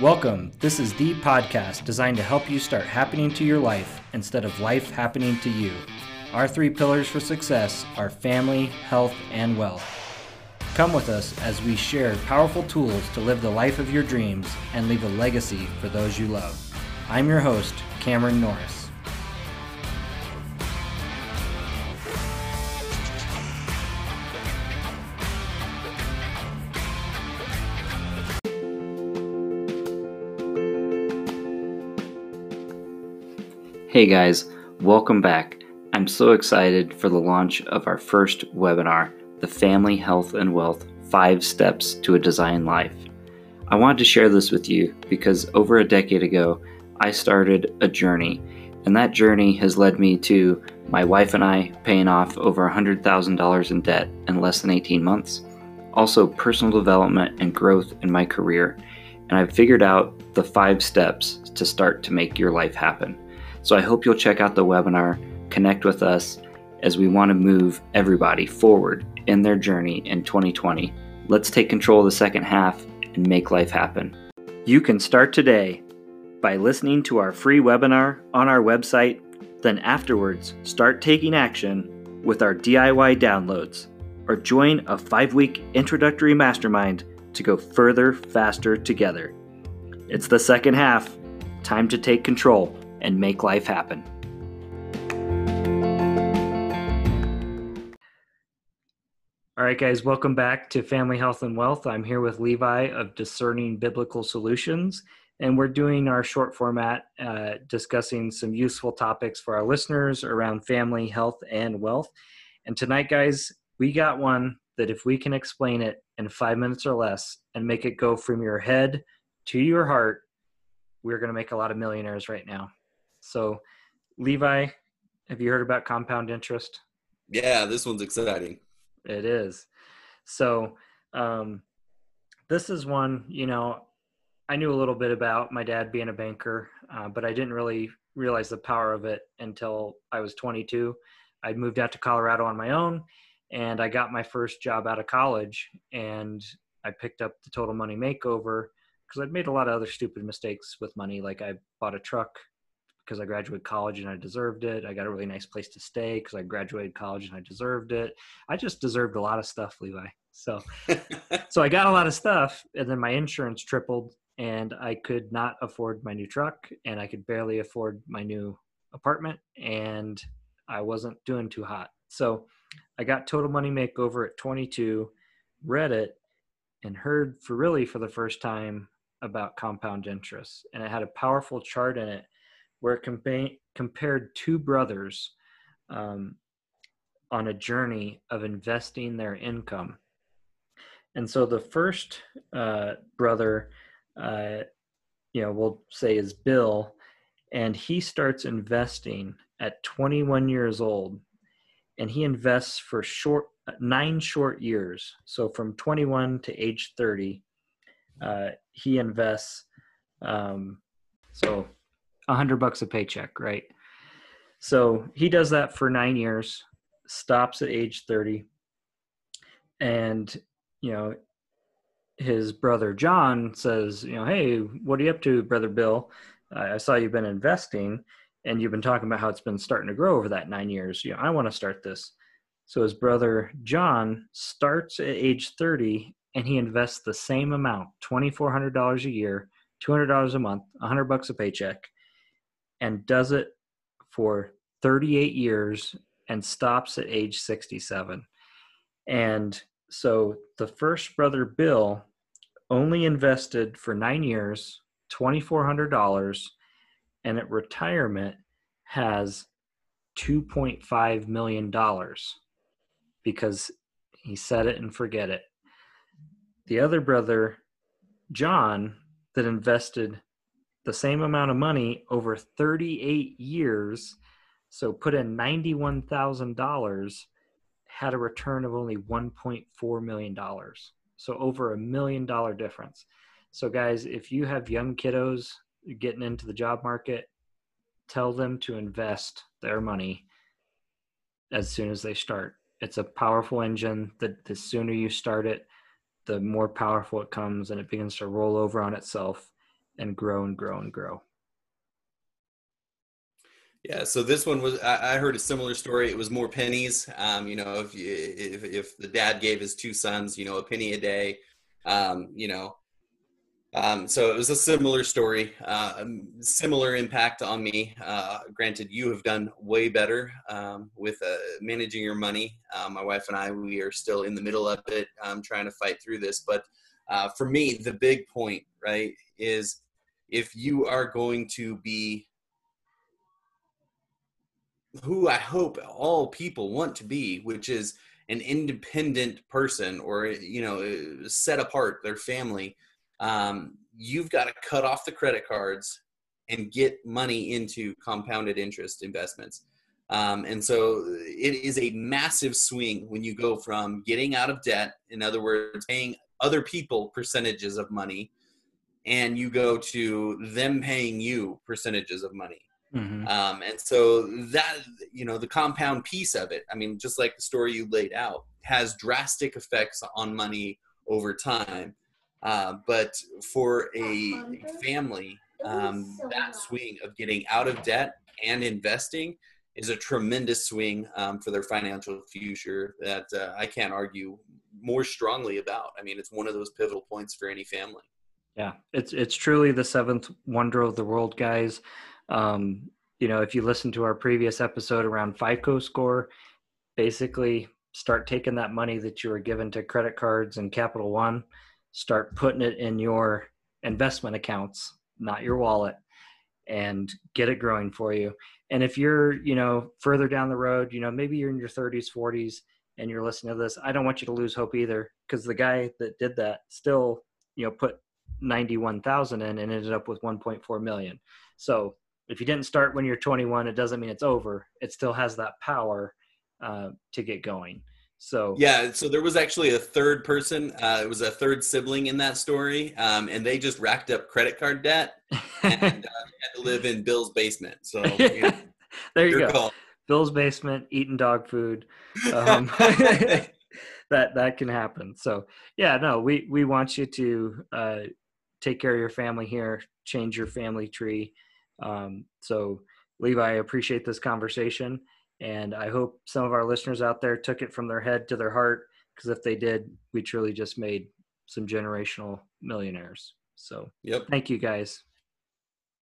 Welcome. This is the podcast designed to help you start happening to your life instead of life happening to you. Our three pillars for success are family, health, and wealth. Come with us as we share powerful tools to live the life of your dreams and leave a legacy for those you love. I'm your host, Cameron Norris. Hey guys, welcome back. I'm so excited for the launch of our first webinar, The Family Health and Wealth 5 Steps to a Design Life. I wanted to share this with you because over a decade ago, I started a journey, and that journey has led me to my wife and I paying off over $100,000 in debt in less than 18 months, also personal development and growth in my career, and I've figured out the five steps to start to make your life happen. So I hope you'll check out the webinar, connect with us as we want to move everybody forward in their journey in 2020. Let's take control of the second half and make life happen. You can start today by listening to our free webinar on our website, then afterwards start taking action with our DIY downloads or join a five week introductory mastermind to go further, faster together. It's the second half. Time to take control and make life happen. All right, guys, welcome back to Family Health and Wealth. I'm here with Levi of Discerning Biblical Solutions, and we're doing our short format uh, discussing some useful topics for our listeners around family, health, and wealth. And tonight, guys, we got one that if we can explain it in five minutes or less and make it go from your head to your heart, we're going to make a lot of millionaires right now. So, Levi, have you heard about compound interest? Yeah, this one's exciting. It is. So, um, this is one, you know, I knew a little bit about my dad being a banker, uh, but I didn't really realize the power of it until I was 22. I'd moved out to Colorado on my own and I got my first job out of college and I picked up the total money makeover because I'd made a lot of other stupid mistakes with money. Like I bought a truck because I graduated college and I deserved it. I got a really nice place to stay because I graduated college and I deserved it. I just deserved a lot of stuff, Levi. So, so I got a lot of stuff, and then my insurance tripled, and I could not afford my new truck, and I could barely afford my new apartment, and I wasn't doing too hot. So, I got Total Money Makeover at 22, read it, and heard for really for the first time about compound interest, and it had a powerful chart in it where it compa- compared two brothers um, on a journey of investing their income. And so the first uh, brother, uh, you know, we'll say is Bill, and he starts investing at 21 years old, and he invests for short nine short years. So from 21 to age 30, uh, he invests. Um, so a hundred bucks a paycheck, right? So he does that for nine years, stops at age 30. And, you know, his brother John says, you know, hey, what are you up to, brother Bill? I saw you've been investing and you've been talking about how it's been starting to grow over that nine years. You know, I want to start this. So his brother John starts at age 30 and he invests the same amount, $2,400 a year, $200 a month, 100 bucks a paycheck and does it for 38 years and stops at age 67. And so the first brother, Bill, only invested for nine years, $2,400, and at retirement has $2.5 million because he said it and forget it. The other brother, John, that invested the same amount of money over 38 years, so put in $91,000, had a return of only $1.4 million. So over a million dollar difference. So, guys, if you have young kiddos getting into the job market, tell them to invest their money as soon as they start. It's a powerful engine that the sooner you start it, the more powerful it comes and it begins to roll over on itself and grow and grow and grow. Yeah, so this one was I, heard a similar story. It was more pennies. Um, you know, if, if if the dad gave his two sons, you know, a penny a day, um, you know, um, so it was a similar story, uh, similar impact on me. Uh, granted, you have done way better um, with uh, managing your money. Uh, my wife and I, we are still in the middle of it, um, trying to fight through this. But uh, for me, the big point, right, is if you are going to be who I hope all people want to be, which is an independent person or you know set apart their family. Um, you've got to cut off the credit cards and get money into compounded interest investments. Um, and so it is a massive swing when you go from getting out of debt, in other words, paying other people percentages of money, and you go to them paying you percentages of money. Mm-hmm. Um, and so that, you know, the compound piece of it, I mean, just like the story you laid out, has drastic effects on money over time. Uh, but for a, family, um, that swing of getting out of debt and investing is a tremendous swing um, for their financial future that uh, I can't argue more strongly about. I mean, it's one of those pivotal points for any family. Yeah, it's it's truly the seventh wonder of the world, guys. Um, you know, if you listen to our previous episode around FICO score, basically start taking that money that you were given to credit cards and Capital One, start putting it in your investment accounts, not your wallet, and get it growing for you. And if you're, you know, further down the road, you know, maybe you're in your 30s, 40s, and you're listening to this, I don't want you to lose hope either, because the guy that did that still, you know, put 91,000 in and ended up with 1.4 million. So if you didn't start when you're 21, it doesn't mean it's over. It still has that power uh, to get going. So yeah, so there was actually a third person. Uh, it was a third sibling in that story, um, and they just racked up credit card debt and uh, had to live in Bill's basement. So you know, there you go. Call. Bill's basement, eating dog food. Um, that that can happen. So yeah, no, we we want you to uh, take care of your family here, change your family tree. Um, so, Levi, I appreciate this conversation. And I hope some of our listeners out there took it from their head to their heart, because if they did, we truly just made some generational millionaires. So, yep. thank you guys.